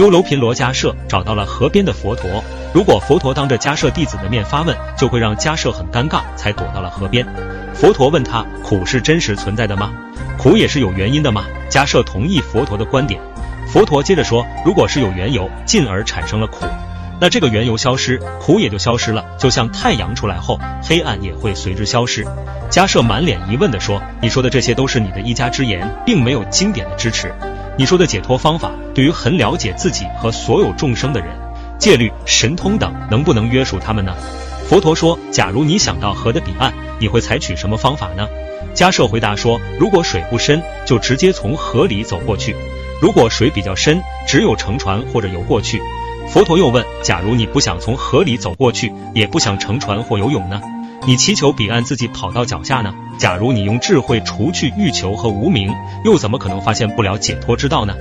优楼频罗迦摄找到了河边的佛陀，如果佛陀当着迦摄弟子的面发问，就会让迦摄很尴尬，才躲到了河边。佛陀问他：苦是真实存在的吗？苦也是有原因的吗？迦摄同意佛陀的观点。佛陀接着说：如果是有缘由，进而产生了苦，那这个缘由消失，苦也就消失了。就像太阳出来后，黑暗也会随之消失。迦摄满脸疑问地说：你说的这些都是你的一家之言，并没有经典的支持。你说的解脱方法，对于很了解自己和所有众生的人，戒律、神通等，能不能约束他们呢？佛陀说：假如你想到河的彼岸，你会采取什么方法呢？迦舍回答说：如果水不深，就直接从河里走过去；如果水比较深，只有乘船或者游过去。佛陀又问：假如你不想从河里走过去，也不想乘船或游泳呢？你祈求彼岸自己跑到脚下呢？假如你用智慧除去欲求和无明，又怎么可能发现不了解脱之道呢？